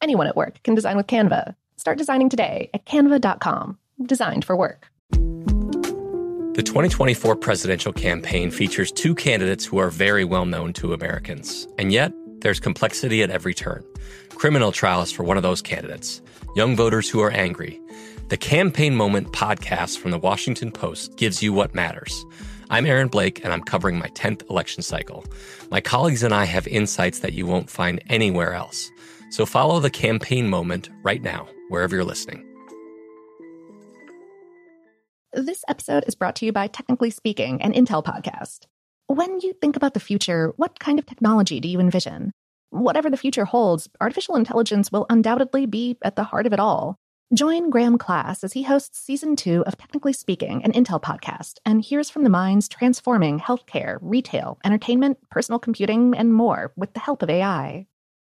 Anyone at work can design with Canva. Start designing today at canva.com. Designed for work. The 2024 presidential campaign features two candidates who are very well known to Americans. And yet, there's complexity at every turn. Criminal trials for one of those candidates, young voters who are angry. The Campaign Moment podcast from the Washington Post gives you what matters. I'm Aaron Blake, and I'm covering my 10th election cycle. My colleagues and I have insights that you won't find anywhere else. So follow the campaign moment right now, wherever you're listening. This episode is brought to you by Technically Speaking, an Intel podcast. When you think about the future, what kind of technology do you envision? Whatever the future holds, artificial intelligence will undoubtedly be at the heart of it all. Join Graham Class as he hosts season two of Technically Speaking, an Intel podcast, and hears from the minds transforming healthcare, retail, entertainment, personal computing, and more with the help of AI.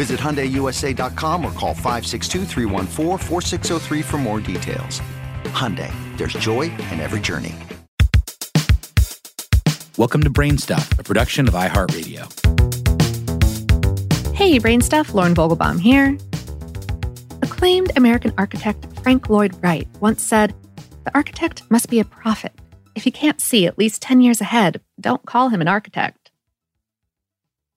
Visit HyundaiUSA.com or call 562 for more details. Hyundai, there's joy in every journey. Welcome to Brainstuff, a production of iHeartRadio. Hey, Brainstuff, Lauren Vogelbaum here. Acclaimed American architect Frank Lloyd Wright once said, The architect must be a prophet. If he can't see at least 10 years ahead, don't call him an architect.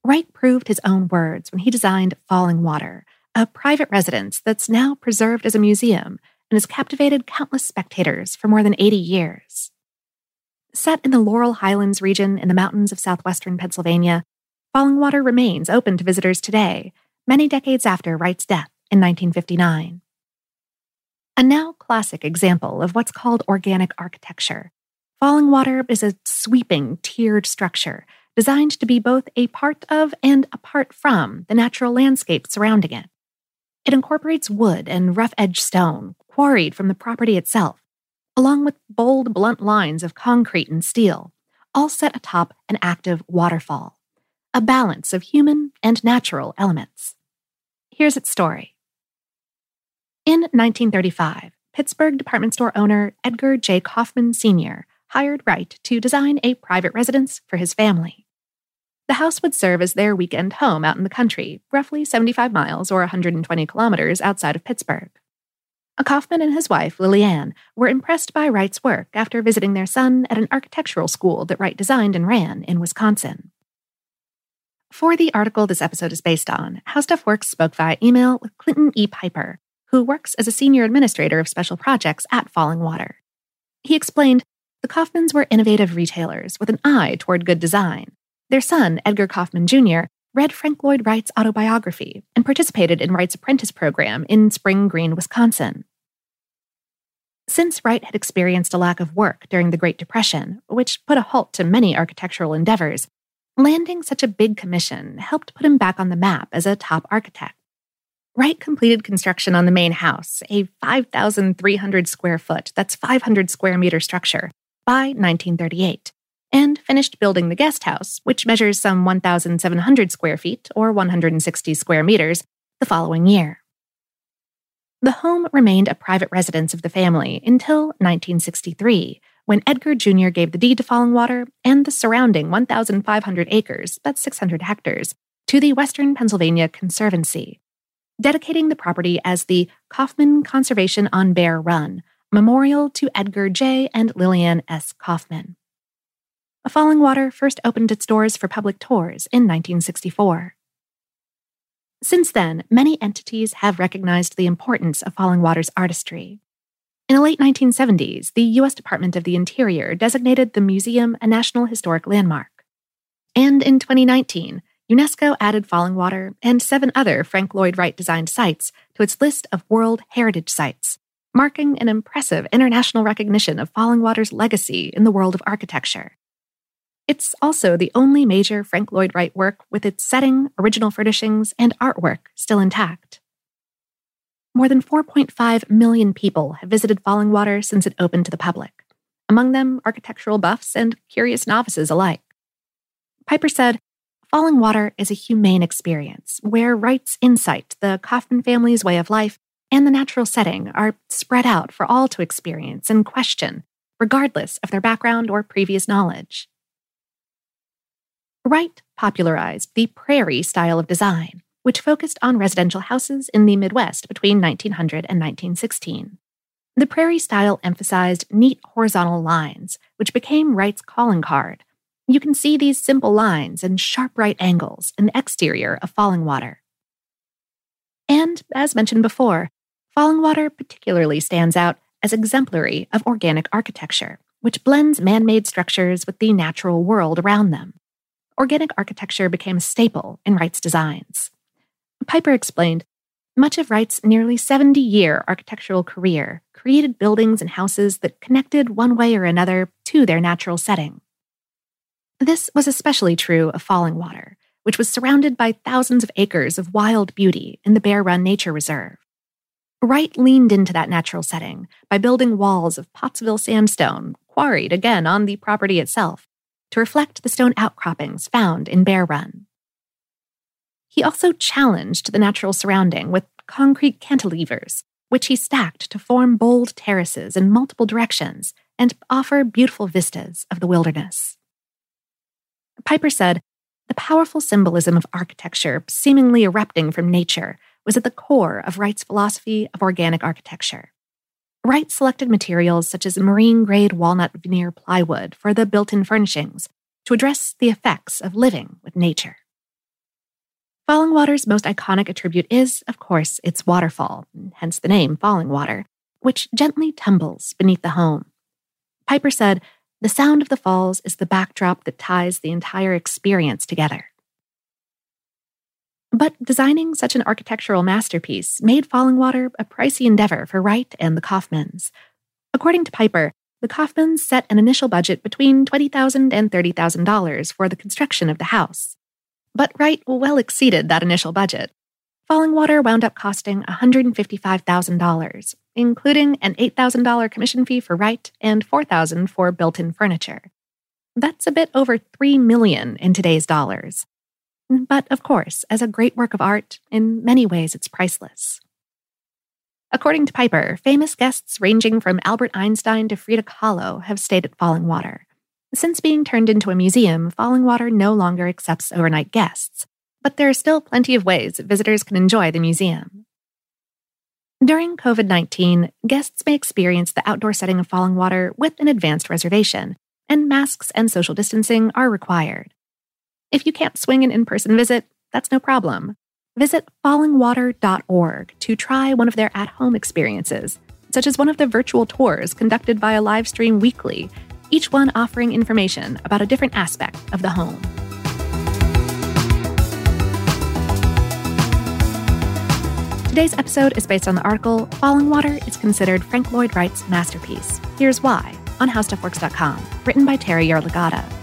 Wright proved his own words when he designed Fallingwater, a private residence that's now preserved as a museum and has captivated countless spectators for more than 80 years. Set in the Laurel Highlands region in the mountains of southwestern Pennsylvania, Fallingwater remains open to visitors today, many decades after Wright's death in 1959. A now classic example of what's called organic architecture, Fallingwater is a sweeping, tiered structure designed to be both a part of and apart from the natural landscape surrounding it. It incorporates wood and rough edged stone, quarried from the property itself, along with bold, blunt lines of concrete and steel, all set atop an active waterfall, a balance of human and natural elements. Here's its story. In 1935, Pittsburgh department store owner Edgar J. Kaufmann Sr. hired Wright to design a private residence for his family. The house would serve as their weekend home out in the country, roughly 75 miles or 120 kilometers outside of Pittsburgh. A Kaufmann and his wife, Lillian, were impressed by Wright's work after visiting their son at an architectural school that Wright designed and ran in Wisconsin. For the article this episode is based on, How Stuff Works spoke via email with Clinton E. Piper, who works as a senior administrator of special projects at Falling Water. He explained the Kaufmanns were innovative retailers with an eye toward good design their son, Edgar Kaufmann Jr., read Frank Lloyd Wright's autobiography and participated in Wright's apprentice program in Spring Green, Wisconsin. Since Wright had experienced a lack of work during the Great Depression, which put a halt to many architectural endeavors, landing such a big commission helped put him back on the map as a top architect. Wright completed construction on the main house, a 5,300 square foot, that's 500 square meter structure, by 1938, and finished building the guest house, which measures some 1,700 square feet or 160 square meters, the following year. The home remained a private residence of the family until 1963, when Edgar Jr. gave the deed to Fallingwater and the surrounding 1,500 acres, that's 600 hectares, to the Western Pennsylvania Conservancy, dedicating the property as the Kaufmann Conservation on Bear Run, memorial to Edgar J. and Lillian S. Kaufmann. Fallingwater first opened its doors for public tours in 1964. Since then, many entities have recognized the importance of Fallingwater's artistry. In the late 1970s, the U.S. Department of the Interior designated the museum a National Historic Landmark. And in 2019, UNESCO added Fallingwater and seven other Frank Lloyd Wright designed sites to its list of World Heritage Sites, marking an impressive international recognition of Fallingwater's legacy in the world of architecture. It's also the only major Frank Lloyd Wright work with its setting, original furnishings, and artwork still intact. More than 4.5 million people have visited Fallingwater since it opened to the public, among them architectural buffs and curious novices alike. Piper said, Fallingwater is a humane experience where Wright's insight, the Kaufmann family's way of life, and the natural setting are spread out for all to experience and question, regardless of their background or previous knowledge. Wright popularized the prairie style of design, which focused on residential houses in the Midwest between 1900 and 1916. The prairie style emphasized neat horizontal lines, which became Wright's calling card you can see these simple lines and sharp right angles in the exterior of Fallingwater. And, as mentioned before, Fallingwater particularly stands out as exemplary of organic architecture, which blends man made structures with the natural world around them. Organic architecture became a staple in Wright's designs. Piper explained much of Wright's nearly 70 year architectural career created buildings and houses that connected one way or another to their natural setting. This was especially true of Fallingwater, which was surrounded by thousands of acres of wild beauty in the Bear Run Nature Reserve. Wright leaned into that natural setting by building walls of Pottsville sandstone, quarried again on the property itself, to reflect the stone outcroppings found in Bear Run. He also challenged the natural surrounding with concrete cantilevers, which he stacked to form bold terraces in multiple directions and offer beautiful vistas of the wilderness. Piper said, the powerful symbolism of architecture, seemingly erupting from nature, was at the core of Wright's philosophy of organic architecture. Wright selected materials such as marine grade walnut veneer plywood for the built in furnishings to address the effects of living with nature. Fallingwater's most iconic attribute is, of course, its waterfall, hence the name Fallingwater, which gently tumbles beneath the home. Piper said the sound of the falls is the backdrop that ties the entire experience together. But designing such an architectural masterpiece made Fallingwater a pricey endeavor for Wright and the Kaufmanns. According to Piper, the Kaufmanns set an initial budget between $20,000 and $30,000 for the construction of the house. But Wright well exceeded that initial budget. Fallingwater wound up costing $155,000, including an $8,000 commission fee for Wright and $4,000 for built-in furniture. That's a bit over 3 million in today's dollars. But of course, as a great work of art, in many ways it's priceless. According to Piper, famous guests ranging from Albert Einstein to Frida Kahlo have stayed at Fallingwater. Since being turned into a museum, Fallingwater no longer accepts overnight guests, but there are still plenty of ways visitors can enjoy the museum. During COVID 19, guests may experience the outdoor setting of Fallingwater with an advanced reservation, and masks and social distancing are required. If you can't swing an in person visit, that's no problem. Visit fallingwater.org to try one of their at home experiences, such as one of the virtual tours conducted via live stream weekly, each one offering information about a different aspect of the home. Today's episode is based on the article Fallingwater is considered Frank Lloyd Wright's masterpiece. Here's why on HowStuffWorks.com, written by Terry Yarlagadda.